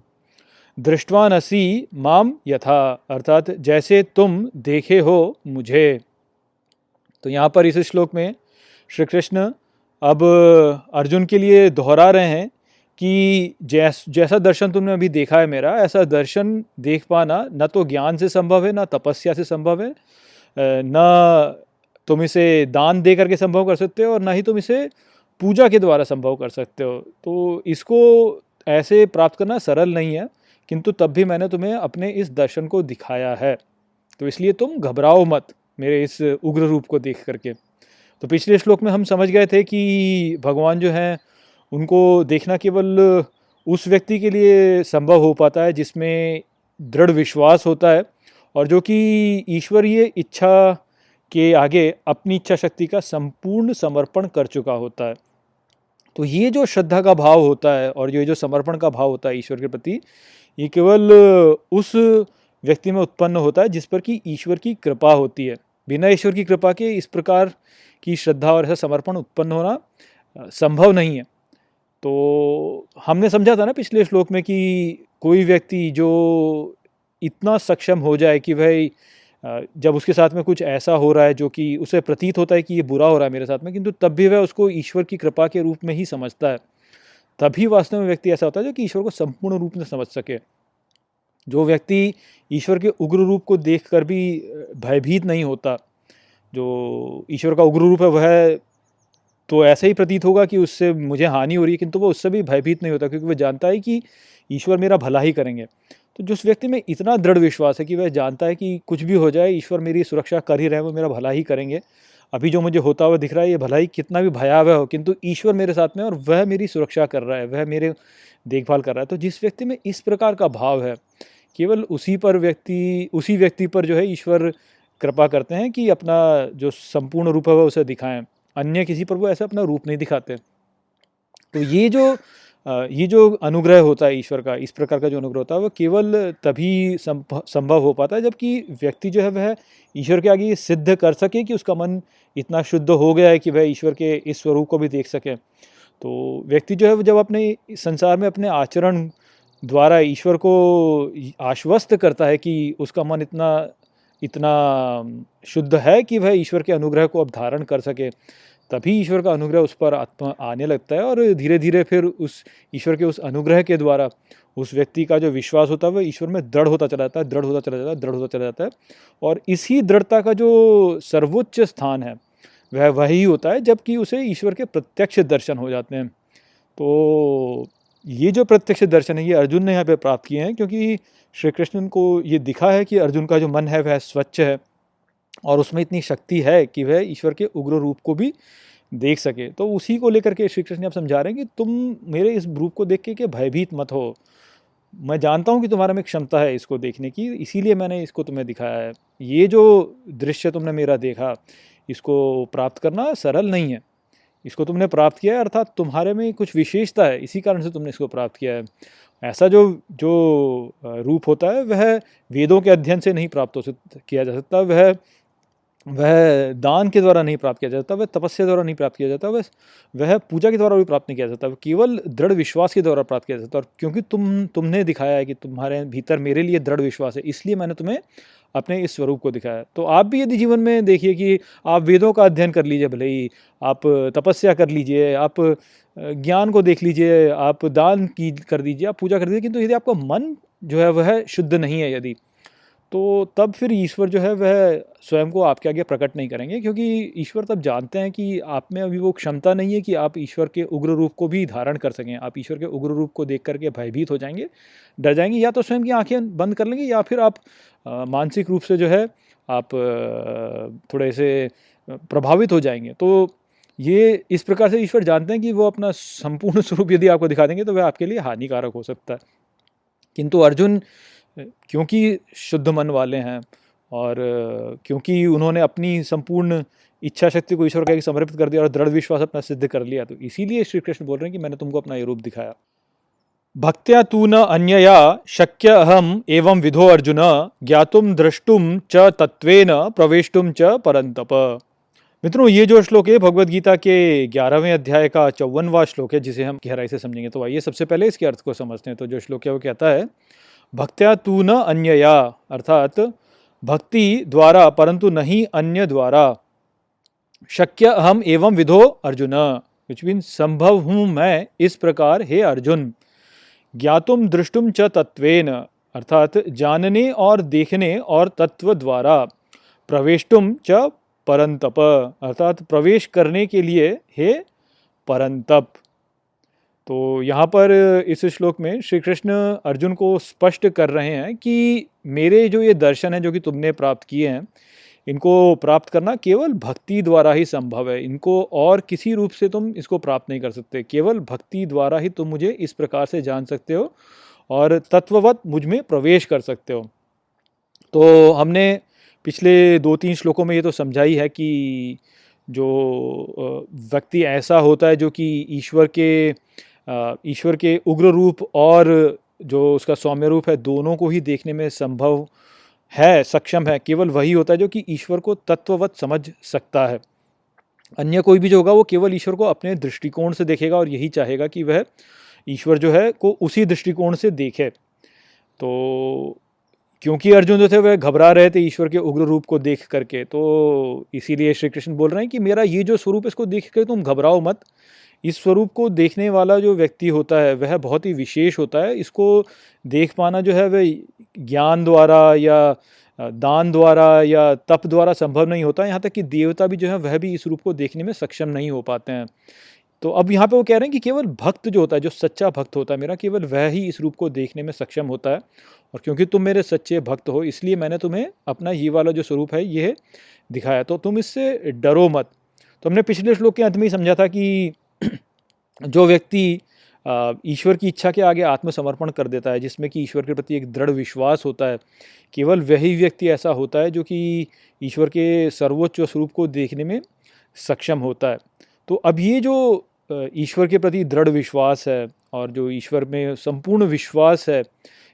दृष्टवान असी माम यथा, अर्थात जैसे तुम देखे हो मुझे। तो यहाँ पर इस श्लोक में श्री कृष्ण अब अर्जुन के लिए दोहरा रहे हैं। कि जैस, जैसा दर्शन तुमने अभी देखा है मेरा, ऐसा दर्शन देख पाना न तो ज्ञान से संभव है, ना तपस्या से संभव है। न तुम इसे दान दे करके संभव कर सकते हो और ना ही तुम इसे पूजा के द्वारा संभव कर सकते हो। तो इसको ऐसे प्राप्त करना सरल नहीं है, किंतु तब भी मैंने तुम्हें अपने इस दर्शन को दिखाया है। तो इसलिए तुम घबराओ मत मेरे इस उग्र रूप को देख करके। तो पिछले श्लोक में हम समझ गए थे कि भगवान जो हैं उनको देखना केवल उस व्यक्ति के लिए संभव हो पाता है जिसमें दृढ़ विश्वास होता है और जो कि ईश्वरीय इच्छा के आगे अपनी इच्छा शक्ति का संपूर्ण समर्पण कर चुका होता है। तो ये जो श्रद्धा का भाव होता है और ये जो समर्पण का भाव होता है ईश्वर के प्रति, ये केवल उस व्यक्ति में उत्पन्न होता है जिस पर कि ईश्वर की कृपा होती है। बिना ईश्वर की कृपा के इस प्रकार की श्रद्धा और ऐसा समर्पण उत्पन्न होना संभव नहीं है। तो हमने समझा था ना पिछले श्लोक में कि कोई व्यक्ति जो इतना सक्षम हो जाए कि भाई जब उसके साथ में कुछ ऐसा हो रहा है जो कि उसे प्रतीत होता है कि ये बुरा हो रहा है मेरे साथ में, किंतु तब भी वह उसको ईश्वर की कृपा के रूप में ही समझता है। तभी वास्तव में व्यक्ति ऐसा होता है जो कि ईश्वर को संपूर्ण रूप में समझ सके। जो व्यक्ति ईश्वर के उग्र रूप को देखकर भी भयभीत नहीं होता, जो ईश्वर का उग्र रूप है वह तो ऐसा ही प्रतीत होगा कि उससे मुझे हानि हो रही है, किंतु वो उससे भी भयभीत नहीं होता, क्योंकि वह जानता है कि ईश्वर मेरा भला ही करेंगे। तो जिस व्यक्ति में इतना दृढ़ विश्वास है कि वह जानता है कि कुछ भी हो जाए, ईश्वर मेरी सुरक्षा कर ही रहे वो मेरा भला ही करेंगे। अभी जो मुझे होता हुआ दिख रहा है, ये भलाई कितना भी भयावह हो, किंतु ईश्वर मेरे साथ में और वह मेरी सुरक्षा कर रहा है, वह मेरे देखभाल कर रहा है। तो जिस व्यक्ति में इस प्रकार का भाव है, केवल उसी पर व्यक्ति, उसी व्यक्ति पर जो है ईश्वर कृपा करते हैं कि अपना जो संपूर्ण रूप है, वह उसे दिखाएँ। अन्य किसी पर वो ऐसा अपना रूप नहीं दिखाते। तो ये जो ये जो अनुग्रह होता है ईश्वर का, इस प्रकार का जो अनुग्रह होता है, वो केवल तभी संभव हो पाता है जबकि व्यक्ति जो है वह ईश्वर के आगे सिद्ध कर सके कि उसका मन इतना शुद्ध हो गया है कि वह ईश्वर के इस स्वरूप को भी देख सके। तो व्यक्ति जो है जब अपने संसार में अपने आचरण द्वारा ईश्वर को आश्वस्त करता है कि उसका मन इतना इतना शुद्ध है कि वह ईश्वर के अनुग्रह को अब धारण कर सके, तभी ईश्वर का अनुग्रह उस पर आत्मा आने लगता है और धीरे धीरे फिर उस ईश्वर के उस अनुग्रह के द्वारा उस व्यक्ति का जो विश्वास होता है, वह ईश्वर में दृढ़ होता चला जाता है, दृढ़ होता चला जाता है, दृढ़ होता चला जाता है और इसी दृढ़ता का जो सर्वोच्च स्थान है, वह वही होता है जबकि उसे ईश्वर के प्रत्यक्ष दर्शन हो जाते हैं। तो ये जो प्रत्यक्ष दर्शन है, ये अर्जुन ने यहाँ पे प्राप्त किए हैं, क्योंकि श्री कृष्ण को ये दिखा है कि अर्जुन का जो मन है, वह स्वच्छ है और उसमें इतनी शक्ति है कि वह ईश्वर के उग्र रूप को भी देख सके। तो उसी को लेकर के श्री कृष्ण आप समझा रहे हैं कि तुम मेरे इस रूप को देख के कि भयभीत मत हो। मैं जानता हूँ कि तुम्हारा में क्षमता है इसको देखने की, इसीलिए मैंने इसको तुम्हें दिखाया है। ये जो दृश्य तुमने मेरा देखा, इसको प्राप्त करना सरल नहीं है। इसको तुमने प्राप्त किया है, अर्थात तुम्हारे में कुछ विशेषता है, इसी कारण से तुमने इसको प्राप्त किया है। ऐसा जो जो रूप होता है, वह वेदों के अध्ययन से नहीं प्राप्त हो किया जा सकता, वह वह दान के द्वारा नहीं प्राप्त किया जाता वह तपस्या द्वारा नहीं प्राप्त किया जाता वह वह पूजा के द्वारा भी प्राप्त नहीं किया जाता केवल दृढ़ विश्वास के द्वारा प्राप्त किया जाता और क्योंकि तुम, तुमने दिखाया है कि तुम्हारे भीतर मेरे लिए दृढ़ विश्वास है, इसलिए मैंने तुम्हें अपने इस स्वरूप को दिखाया। तो आप भी यदि जीवन में देखिए कि आप वेदों का अध्ययन कर लीजिए भले ही, आप तपस्या कर लीजिए, आप ज्ञान को देख लीजिए, आप दान की कर दीजिए, आप पूजा कर दीजिए, किंतु यदि आपका मन जो है वह शुद्ध नहीं है यदि तो तब फिर ईश्वर जो है वह स्वयं को आपके आगे प्रकट नहीं करेंगे, क्योंकि ईश्वर तब जानते हैं कि आप में अभी वो क्षमता नहीं है कि आप ईश्वर के उग्र रूप को भी धारण कर सकें। आप ईश्वर के उग्र रूप को देख करके भयभीत हो जाएँगे, डर जाएँगे, या तो स्वयं की आँखें बंद कर लेंगे, या फिर आप मानसिक रूप से जो है, आप थोड़े से प्रभावित हो जाएँगे। तो ये इस प्रकार से ईश्वर जानते हैं कि वो अपना संपूर्ण स्वरूप यदि आपको दिखा देंगे तो वह आपके लिए हानिकारक हो सकता है। किंतु अर्जुन क्योंकि शुद्ध मन वाले हैं और क्योंकि उन्होंने अपनी संपूर्ण इच्छा शक्ति को ईश्वर का समर्पित कर दिया और दृढ़ विश्वास अपना सिद्ध कर लिया तो इसीलिए श्री कृष्ण बोल रहे हैं कि मैंने तुमको अपना ये रूप दिखाया। भक्त्या तू न अन्यया शक्य अहम एवं विधो अर्जुन ज्ञातुम द्रष्टुम च तत्वेन प्रवेशुम च परंतप मित्रों, ये जो श्लोक है भगवत गीता के ग्यारहवें अध्याय का चौवनवा श्लोक है, जिसे हम गहराई से समझेंगे तो आइए सबसे पहले इसके अर्थ को समझते हैं। तो जो श्लोक है, वो कहता है, भक्त्या तू न अन्यया अर्थात भक्ति द्वारा, परंतु नहीं अन्य द्वारा, शक्य अहम एवं विधो अर्जुन विच मीन संभव हूँ मैं इस प्रकार, हे अर्जुन। ज्ञातुम दृष्टुम च तत्वेन अर्थात जानने और देखने और तत्व द्वारा। प्रवेशुम च परंतप, अर्थात प्रवेश करने के लिए हे परंतप। तो यहाँ पर इस श्लोक में श्री कृष्ण अर्जुन को स्पष्ट कर रहे हैं कि मेरे जो ये दर्शन है, जो कि तुमने प्राप्त किए हैं इनको प्राप्त करना केवल भक्ति द्वारा ही संभव है। इनको और किसी रूप से तुम इसको प्राप्त नहीं कर सकते। केवल भक्ति द्वारा ही तुम मुझे इस प्रकार से जान सकते हो और तत्ववत मुझमें प्रवेश कर सकते हो। तो हमने पिछले दो तीन श्लोकों में ये तो समझा ही है कि जो व्यक्ति ऐसा होता है जो कि ईश्वर के ईश्वर के उग्र रूप और जो उसका सौम्य रूप है, दोनों को ही देखने में संभव है, सक्षम है, केवल वही होता है जो कि ईश्वर को तत्ववत समझ सकता है। अन्य कोई भी जो होगा, वो केवल ईश्वर को अपने दृष्टिकोण से देखेगा और यही चाहेगा कि वह ईश्वर जो है, को उसी दृष्टिकोण से देखे। तो क्योंकि अर्जुन जो थे, वह घबरा रहे थे ईश्वर के उग्र रूप को देख करके तो इसीलिए श्री कृष्ण बोल रहे हैं कि मेरा ये जो स्वरूप इसको देख कर तुम घबराओ मत। इस स्वरूप को देखने वाला जो व्यक्ति होता है, वह बहुत ही विशेष होता है। इसको देख पाना जो है, वह ज्ञान द्वारा या दान द्वारा या तप द्वारा संभव नहीं होता। यहाँ तक कि देवता भी जो है, वह भी इस रूप को देखने में सक्षम नहीं हो पाते हैं। तो अब यहाँ पे वो कह रहे हैं कि केवल भक्त जो होता है, जो सच्चा भक्त होता है मेरा, केवल वह ही इस रूप को देखने में सक्षम होता है। और क्योंकि तुम मेरे सच्चे भक्त हो, इसलिए मैंने तुम्हें अपना ये वाला जो स्वरूप है, ये दिखाया। तो तुम इससे डरो मत। तो हमने पिछले श्लोक के अंत में ही समझा था कि जो व्यक्ति ईश्वर की इच्छा के आगे आत्मसमर्पण कर देता है, जिसमें कि ईश्वर के प्रति एक दृढ़ विश्वास होता है, केवल वही व्यक्ति ऐसा होता है जो कि ईश्वर के सर्वोच्च स्वरूप को देखने में सक्षम होता है। तो अब ये जो ईश्वर के प्रति दृढ़ विश्वास है और जो ईश्वर में संपूर्ण विश्वास है,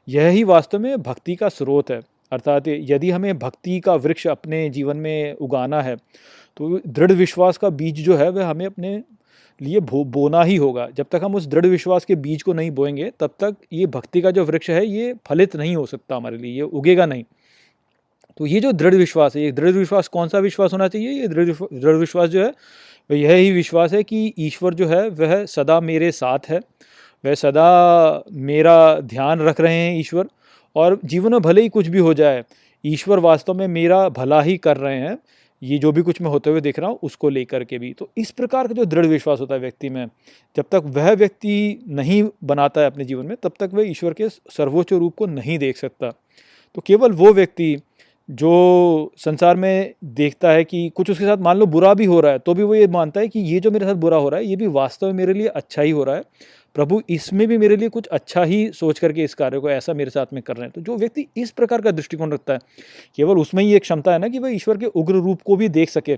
यह ही वास्तव में भक्ति का स्रोत है। अर्थात यदि हमें भक्ति का वृक्ष अपने जीवन में उगाना है तो दृढ़ विश्वास का बीज जो है, वह हमें अपने लिए बो बोना ही होगा। जब तक हम उस दृढ़ विश्वास के बीज को नहीं बोएँगे, तब तक ये भक्ति का जो वृक्ष है, ये फलित नहीं हो सकता हमारे लिए, ये उगेगा नहीं। तो ये जो दृढ़ विश्वास है, ये दृढ़ विश्वास कौन सा विश्वास होना चाहिए? ये दृढ़ विश्वास जो है, वह यह ही विश्वास है कि ईश्वर जो है, वह सदा मेरे साथ है। वह सदा मेरा ध्यान रख रहे हैं ईश्वर, और जीवन में भले ही कुछ भी हो जाए, ईश्वर वास्तव में मेरा भला ही कर रहे हैं। ये जो भी कुछ मैं होते हुए देख रहा हूँ, उसको लेकर के भी। तो इस प्रकार का जो दृढ़ विश्वास होता है व्यक्ति में, जब तक वह व्यक्ति नहीं बनाता है अपने जीवन में, तब तक वह ईश्वर के सर्वोच्च रूप को नहीं देख सकता। तो केवल वो व्यक्ति जो संसार में देखता है कि कुछ उसके साथ मान लो बुरा भी हो रहा है तो भी वो ये मानता है कि ये जो मेरे साथ बुरा हो रहा है, ये भी वास्तव में मेरे लिए अच्छा ही हो रहा है। प्रभु, इसमें भी मेरे लिए कुछ अच्छा ही सोच करके इस कार्य को ऐसा मेरे साथ में कर रहे हैं। तो जो व्यक्ति इस प्रकार का दृष्टिकोण रखता है, केवल उसमें ही एक क्षमता है ना कि वह ईश्वर के उग्र रूप को भी देख सके।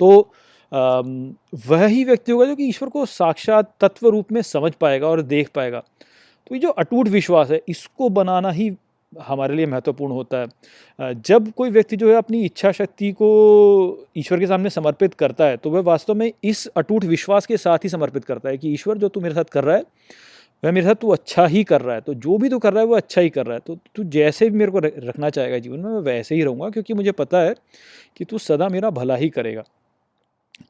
तो वह ही व्यक्ति होगा जो कि ईश्वर को साक्षात तत्व रूप में समझ पाएगा और देख पाएगा। तो ये जो अटूट विश्वास है, इसको बनाना ही हमारे लिए महत्वपूर्ण होता है। जब कोई व्यक्ति जो है अपनी इच्छा शक्ति को ईश्वर के सामने समर्पित करता है तो वह वास्तव में इस अटूट विश्वास के साथ ही समर्पित करता है कि ईश्वर जो तू मेरे साथ कर रहा है, वह मेरे साथ तू अच्छा ही कर रहा है। तो जो भी तू कर रहा है वो अच्छा ही कर रहा है। तो तू जैसे भी मेरे को रखना चाहेगा जीवन में, मैं वैसे ही रहूँगा, क्योंकि मुझे पता है कि तू सदा मेरा भला ही करेगा।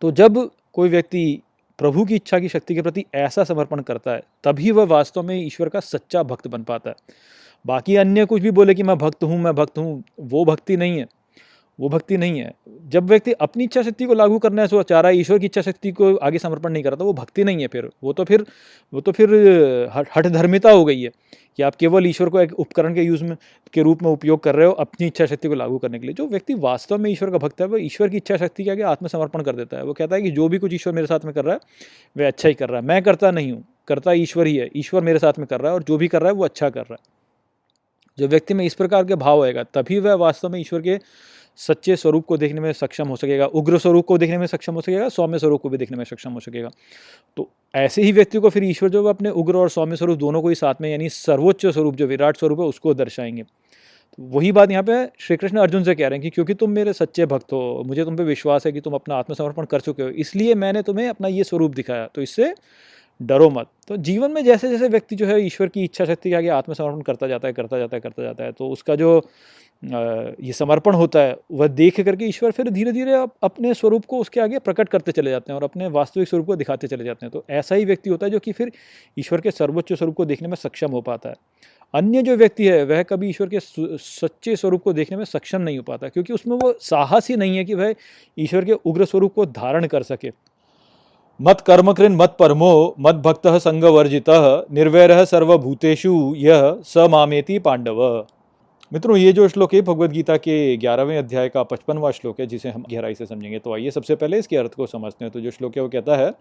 तो जब कोई व्यक्ति प्रभु की इच्छा की शक्ति के प्रति ऐसा समर्पण करता है, तभी वह वास्तव में ईश्वर का सच्चा भक्त बन पाता है। बाकी अन्य कुछ भी बोले कि मैं भक्त हूँ, मैं भक्त हूँ, वो भक्ति नहीं है। वो भक्ति नहीं है। जब व्यक्ति अपनी इच्छा शक्ति को लागू करना है, सो चाह रहा है ईश्वर की इच्छा शक्ति को आगे समर्पण नहीं करता, वो भक्ति नहीं है फिर। वो तो फिर, वो तो फिर हठ धर्मिता हो गई है कि आप केवल ईश्वर को एक उपकरण के यूज़ में, के रूप में उपयोग कर रहे हो अपनी इच्छा शक्ति को लागू करने के लिए। जो व्यक्ति वास्तव में ईश्वर का भक्त है वो ईश्वर की इच्छा शक्ति के आगे आत्मसमर्पण कर देता है। वो कहता है कि जो भी कुछ ईश्वर मेरे साथ में कर रहा है, वह अच्छा ही कर रहा है। मैं करता नहीं हूँ, करता ईश्वर ही है। ईश्वर मेरे साथ में कर रहा है और जो भी कर रहा है, वो अच्छा कर रहा है। जो व्यक्ति में इस प्रकार के भाव आएगा, तभी वह वास्तव में ईश्वर के सच्चे स्वरूप को देखने में सक्षम हो सकेगा, उग्र स्वरूप को देखने में सक्षम हो सकेगा, सौम्य स्वरूप को भी देखने में सक्षम हो सकेगा। तो ऐसे ही व्यक्ति को फिर ईश्वर जो अपने उग्र और सौम्य स्वरूप दोनों को ही साथ में, यानी सर्वोच्च स्वरूप जो विराट स्वरूप है, उसको दर्शाएँगे। तो वही बात यहाँ पे श्री कृष्ण अर्जुन से कह रहे हैं कि क्योंकि तुम मेरे सच्चे भक्त हो, मुझे तुम पे विश्वास है कि तुम अपना आत्मसमर्पण कर चुके हो, इसलिए मैंने तुम्हें अपना ये स्वरूप दिखाया। तो इससे डरो मत। तो जीवन में जैसे जैसे व्यक्ति जो है ईश्वर की इच्छा शक्ति के आगे आत्मसमर्पण करता जाता है, करता जाता है, करता जाता है तो उसका जो ये समर्पण होता है, वह देख करके ईश्वर फिर धीरे धीरे अपने स्वरूप को उसके आगे प्रकट करते चले जाते हैं और अपने वास्तविक स्वरूप को दिखाते चले जाते हैं। तो ऐसा ही व्यक्ति होता है जो कि फिर ईश्वर के सर्वोच्च स्वरूप को देखने में सक्षम हो पाता है। अन्य जो व्यक्ति है, वह कभी ईश्वर के सच्चे स्वरूप को देखने में सक्षम नहीं हो पाता, क्योंकि उसमें वो साहस ही नहीं है कि वह ईश्वर के उग्र स्वरूप को धारण कर सके। मत कर्मकृन मत परमो, मत भक्त संगवर्जित, निर्वैर सर्वभूतेषु यह स मामेति पांडव मित्रों, ये जो श्लोक है भगवद गीता के ग्यारहवें अध्याय का पचपनवा श्लोक है, जिसे हम गहराई से समझेंगे। तो आइए, सबसे पहले इसके अर्थ को समझते हैं। तो जो श्लोक है, वो कहता है,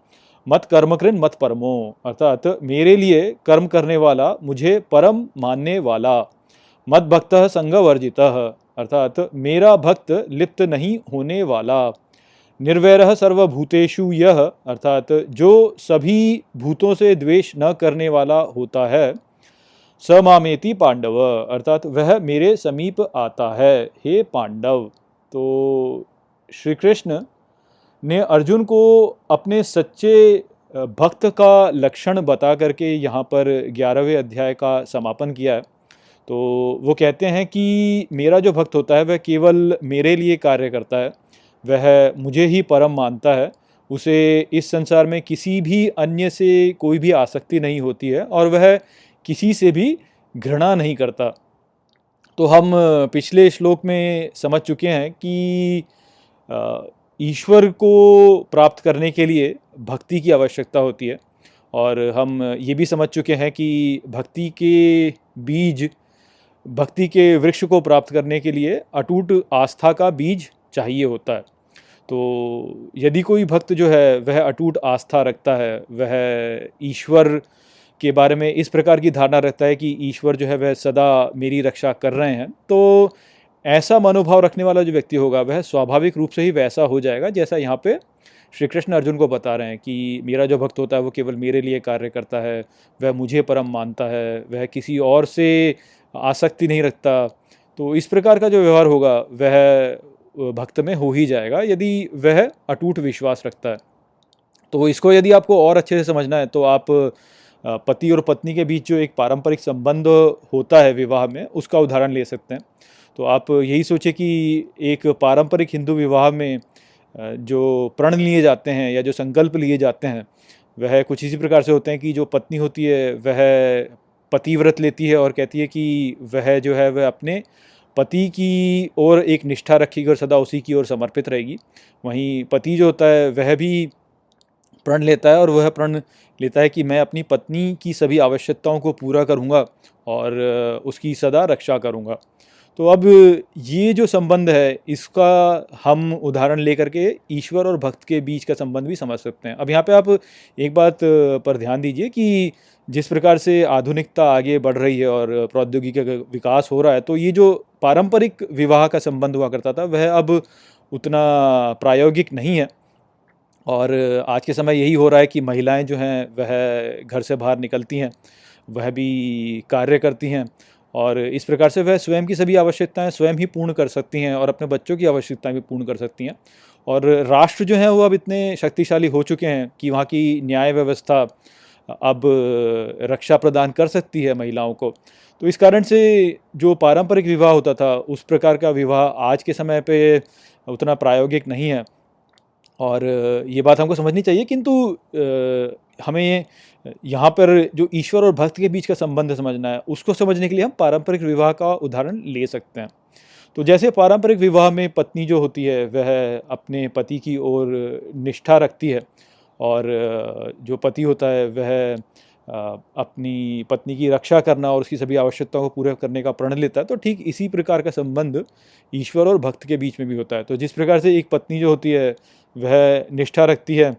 मत कर्मकृन मत परमो, अर्थात मेरे लिए कर्म करने वाला मुझे परम मानने वाला, मत भक्त संगवर्जित, अर्थात मेरा भक्त लिप्त नहीं होने वाला। निर्वैर सर्वभूतेषु यह अर्थात जो सभी भूतों से द्वेष न करने वाला होता है समामेति पांडव, अर्थात वह मेरे समीप आता है, हे पांडव। तो श्री कृष्ण ने अर्जुन को अपने सच्चे भक्त का लक्षण बता करके यहाँ पर ग्यारहवें अध्याय का समापन किया है। तो वो कहते हैं कि मेरा जो भक्त होता है, वह केवल मेरे लिए कार्य करता है। वह मुझे ही परम मानता है। उसे इस संसार में किसी भी अन्य से कोई भी आसक्ति नहीं होती है और वह किसी से भी घृणा नहीं करता। तो हम पिछले श्लोक में समझ चुके हैं कि ईश्वर को प्राप्त करने के लिए भक्ति की आवश्यकता होती है। और हम ये भी समझ चुके हैं कि भक्ति के बीज, भक्ति के वृक्ष को प्राप्त करने के लिए अटूट आस्था का बीज चाहिए होता है। तो यदि कोई भक्त जो है, वह अटूट आस्था रखता है, वह ईश्वर के बारे में इस प्रकार की धारणा रखता है कि ईश्वर जो है, वह सदा मेरी रक्षा कर रहे हैं तो ऐसा मनोभाव रखने वाला जो व्यक्ति होगा, वह स्वाभाविक रूप से ही वैसा हो जाएगा जैसा यहाँ पे श्री कृष्ण अर्जुन को बता रहे हैं कि मेरा जो भक्त होता है, वो केवल मेरे लिए कार्य करता है, वह मुझे परम मानता है, वह किसी और से आसक्ति नहीं रखता। तो इस प्रकार का जो व्यवहार होगा, वह भक्त में हो ही जाएगा, यदि वह अटूट विश्वास रखता है। तो इसको यदि आपको और अच्छे से समझना है तो आप पति और पत्नी के बीच जो एक पारंपरिक संबंध होता है विवाह में, उसका उदाहरण ले सकते हैं। तो आप यही सोचें कि एक पारंपरिक हिंदू विवाह में जो प्रण लिए जाते हैं या जो संकल्प लिए जाते हैं, वह कुछ इसी प्रकार से होते हैं कि जो पत्नी होती है, वह पतिव्रत लेती है और कहती है कि वह जो है, वह अपने पति की ओर एक निष्ठा रखेगी और सदा उसी की ओर समर्पित रहेगी। वहीं पति जो होता है, वह भी प्रण लेता है और वह प्रण लेता है कि मैं अपनी पत्नी की सभी आवश्यकताओं को पूरा करूँगा और उसकी सदा रक्षा करूँगा। तो अब ये जो संबंध है, इसका हम उदाहरण लेकर के ईश्वर और भक्त के बीच का संबंध भी समझ सकते हैं। अब यहाँ पे आप एक बात पर ध्यान दीजिए कि जिस प्रकार से आधुनिकता आगे बढ़ रही है और प्रौद्योगिकी का विकास हो रहा है तो ये जो पारंपरिक विवाह का संबंध हुआ करता था, वह अब उतना प्रायोगिक नहीं है। और आज के समय यही हो रहा है कि महिलाएँ जो हैं, वह घर से बाहर निकलती हैं, वह भी कार्य करती हैं और इस प्रकार से वह स्वयं की सभी आवश्यकताएँ स्वयं ही पूर्ण कर सकती हैं और अपने बच्चों की आवश्यकताएँ भी पूर्ण कर सकती हैं। और राष्ट्र जो है, वो अब इतने शक्तिशाली हो चुके हैं कि वहाँ की न्याय व्यवस्था अब रक्षा प्रदान कर सकती है महिलाओं को। तो इस कारण से जो पारंपरिक विवाह होता था, उस प्रकार का विवाह आज के समय पे उतना प्रायोगिक नहीं है। और ये बात हमको समझनी चाहिए, किंतु हमें यहाँ पर जो ईश्वर और भक्त के बीच का संबंध समझना है, उसको समझने के लिए हम पारंपरिक विवाह का उदाहरण ले सकते हैं। तो जैसे पारंपरिक विवाह में पत्नी जो होती है, वह अपने पति की ओर निष्ठा रखती है और जो पति होता है, वह अपनी पत्नी की रक्षा करना और उसकी सभी आवश्यकताओं को पूरा करने का प्रण लेता है तो ठीक इसी प्रकार का संबंध ईश्वर और भक्त के बीच में भी होता है। तो जिस प्रकार से एक पत्नी जो होती है, वह निष्ठा रखती है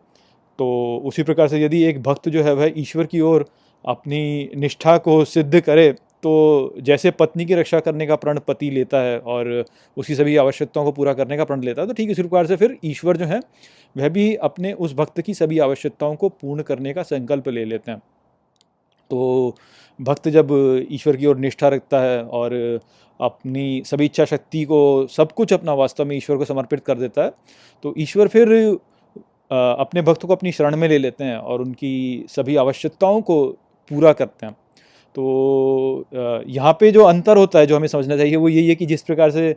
तो उसी प्रकार से यदि एक भक्त जो है, वह ईश्वर की ओर अपनी निष्ठा को सिद्ध करे तो जैसे पत्नी की रक्षा करने का प्रण पति लेता है और उसकी सभी आवश्यकताओं को पूरा करने का प्रण लेता है तो ठीक इसी प्रकार से फिर ईश्वर जो है, वह भी अपने उस भक्त की सभी आवश्यकताओं को पूर्ण करने का संकल्प ले लेते हैं। तो भक्त जब ईश्वर की ओर निष्ठा रखता है और अपनी सभी इच्छा शक्ति को सब कुछ अपना वास्तव में ईश्वर को समर्पित कर देता है तो ईश्वर फिर अपने भक्त को अपनी शरण में ले लेते हैं और उनकी सभी आवश्यकताओं को पूरा करते हैं। तो यहाँ पे जो अंतर होता है, जो हमें समझना चाहिए, वो यही है कि जिस प्रकार से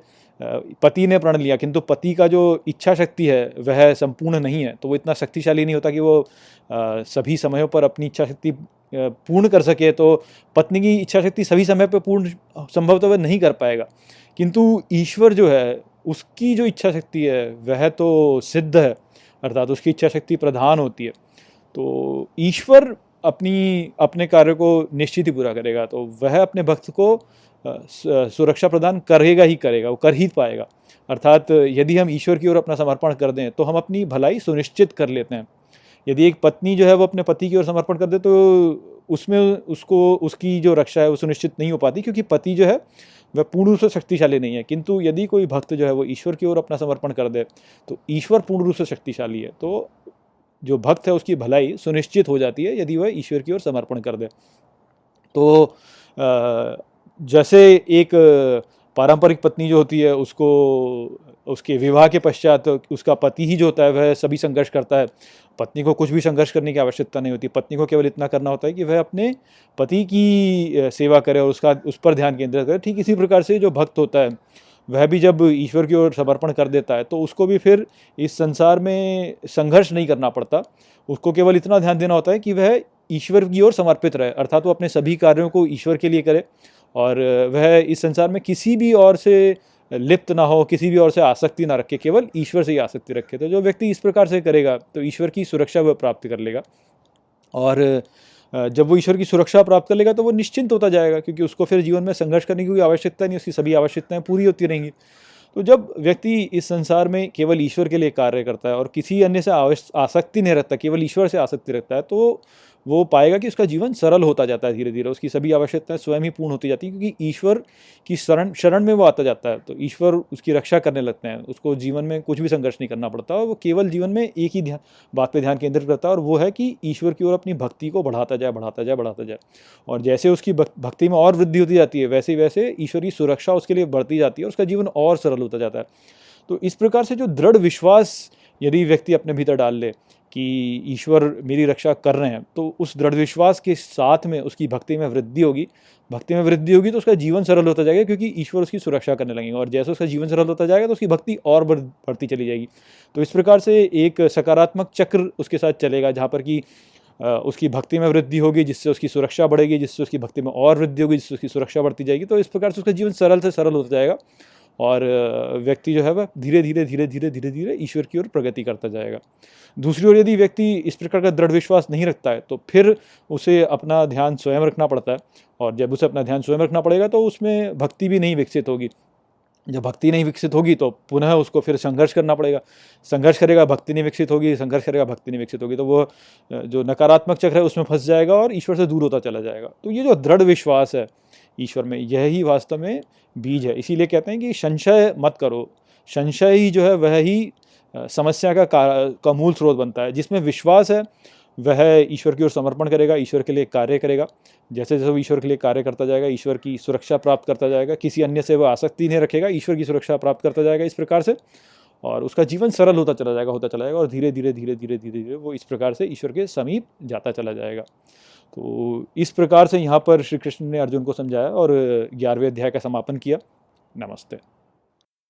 पति ने प्रण लिया, किंतु पति का जो इच्छा शक्ति है, वह संपूर्ण नहीं है। तो वो इतना शक्तिशाली नहीं होता कि वो सभी समयों पर अपनी इच्छा शक्ति पूर्ण कर सके तो पत्नी की इच्छा शक्ति सभी समय पर पूर्ण, संभवतः वह नहीं कर पाएगा। किंतु ईश्वर जो है, उसकी जो इच्छा शक्ति है, वह तो सिद्ध है, अर्थात उसकी इच्छा शक्ति प्रधान होती है। तो ईश्वर अपनी, अपने कार्य को निश्चित ही पूरा करेगा तो वह अपने भक्त को सुरक्षा प्रदान करेगा ही करेगा, वो कर ही पाएगा। अर्थात यदि हम ईश्वर की ओर अपना समर्पण कर दें तो हम अपनी भलाई सुनिश्चित कर लेते हैं। यदि एक पत्नी जो है वो अपने पति की ओर समर्पण कर दे तो उसमें उसको, उसकी जो रक्षा है वो सुनिश्चित नहीं हो पाती, क्योंकि पति जो है, वह पूर्ण रूप से शक्तिशाली नहीं है। किंतु यदि कोई भक्त जो है वो ईश्वर की ओर अपना समर्पण कर दे तो ईश्वर पूर्ण रूप से शक्तिशाली है तो जो भक्त है, उसकी भलाई सुनिश्चित हो जाती है यदि वह ईश्वर की ओर समर्पण कर दे। तो जैसे एक पारंपरिक पत्नी जो होती है, उसको, उसके विवाह के पश्चात उसका पति ही जो होता है, वह सभी संघर्ष करता है। पत्नी को कुछ भी संघर्ष करने की आवश्यकता नहीं होती। पत्नी को केवल इतना करना होता है कि वह अपने पति की सेवा करे और उसका, उस पर ध्यान केंद्रित करे। ठीक इसी प्रकार से जो भक्त होता है वह भी जब ईश्वर की ओर समर्पण कर देता है तो उसको भी फिर इस संसार में संघर्ष नहीं करना पड़ता। उसको केवल इतना ध्यान देना होता है कि वह ईश्वर की ओर समर्पित रहे, अर्थात वो अपने सभी कार्यों को ईश्वर के लिए करे और वह इस संसार में किसी भी और से लिप्त ना हो, किसी भी और से आसक्ति ना रखे, केवल ईश्वर से ही आसक्ति रखे। तो जो व्यक्ति इस प्रकार से करेगा तो ईश्वर की सुरक्षा वह प्राप्त कर लेगा। और जब वो ईश्वर की सुरक्षा प्राप्त कर लेगा तो वो निश्चिंत होता जाएगा, क्योंकि उसको फिर जीवन में संघर्ष करने की कोई आवश्यकता नहीं, उसकी सभी आवश्यकताएँ पूरी होती रहेंगी। तो जब व्यक्ति इस संसार में केवल ईश्वर के लिए कार्य करता है और किसी अन्य से आसक्ति नहीं रखता, केवल ईश्वर से आसक्ति रखता है तो वो पाएगा कि उसका जीवन सरल होता जाता है धीरे धीरे उसकी सभी आवश्यकताएँ स्वयं ही पूर्ण होती जाती है, क्योंकि ईश्वर की शरण शरण में वो आता जाता है तो ईश्वर उसकी रक्षा करने लगते हैं, उसको जीवन में कुछ भी संघर्ष नहीं करना पड़ता और वो केवल जीवन में एक ही ध्यान, बात पर ध्यान केंद्रित करता है, और वो है कि ईश्वर की ओर अपनी भक्ति को बढ़ाता जाए बढ़ाता जाए बढ़ाता जाए, और जैसे उसकी भक्ति में और वृद्धि होती जाती है, वैसे वैसे ईश्वर की सुरक्षा उसके लिए बढ़ती जाती है, और उसका जीवन और सरल होता जाता है। तो इस प्रकार से जो दृढ़ विश्वास यदि व्यक्ति अपने भीतर डाल ले कि ईश्वर मेरी रक्षा कर रहे हैं तो उस दृढ़ विश्वास के साथ में उसकी भक्ति में वृद्धि होगी। भक्ति में वृद्धि होगी तो उसका जीवन सरल होता जाएगा, क्योंकि ईश्वर उसकी सुरक्षा करने लगेंगे, और जैसे उसका जीवन सरल होता जाएगा तो उसकी भक्ति और बढ़ती चली जाएगी। तो इस प्रकार से एक सकारात्मक चक्र उसके साथ चलेगा, जहाँ पर कि उसकी भक्ति में वृद्धि होगी, जिससे उसकी सुरक्षा बढ़ेगी, जिससे उसकी भक्ति में और वृद्धि होगी, जिससे उसकी सुरक्षा बढ़ती जाएगी तो इस प्रकार से उसका जीवन सरल से सरल होता जाएगा। और व्यक्ति जो है वह धीरे धीरे धीरे धीरे धीरे धीरे ईश्वर की ओर प्रगति करता जाएगा। दूसरी ओर यदि व्यक्ति इस प्रकार का दृढ़ विश्वास नहीं रखता है तो फिर उसे अपना ध्यान स्वयं रखना पड़ता है और जब उसे अपना ध्यान स्वयं रखना पड़ेगा तो उसमें भक्ति भी नहीं विकसित होगी। जब भक्ति नहीं विकसित होगी तो पुनः उसको फिर संघर्ष करना पड़ेगा। संघर्ष करेगा, भक्ति नहीं विकसित होगी, संघर्ष करेगा, भक्ति नहीं विकसित होगी तो वो जो नकारात्मक चक्र है, उसमें फंस जाएगा और ईश्वर से दूर होता चला जाएगा। तो ये जो दृढ़ विश्वास है ईश्वर में, यह ही वास्तव में बीज है। इसीलिए कहते हैं कि संशय मत करो। संशय ही जो है, वह ही समस्या का का मूल स्रोत बनता है, जिसमें विश्वास है, वह ईश्वर की ओर समर्पण करेगा, ईश्वर के लिए कार्य करेगा। जैसे जैसे वो ईश्वर के लिए कार्य करता जाएगा, ईश्वर की सुरक्षा प्राप्त करता जाएगा, किसी अन्य से वह आसक्ति नहीं रखेगा, ईश्वर की सुरक्षा प्राप्त करता जाएगा इस प्रकार से, और उसका जीवन सरल होता चला जाएगा, होता चला जाएगा, और धीरे धीरे धीरे धीरे धीरे धीरे वो इस प्रकार से ईश्वर के समीप जाता चला जाएगा। तो इस प्रकार से यहाँ पर श्री कृष्ण ने अर्जुन को समझाया और ग्यारहवें अध्याय का समापन किया। नमस्ते।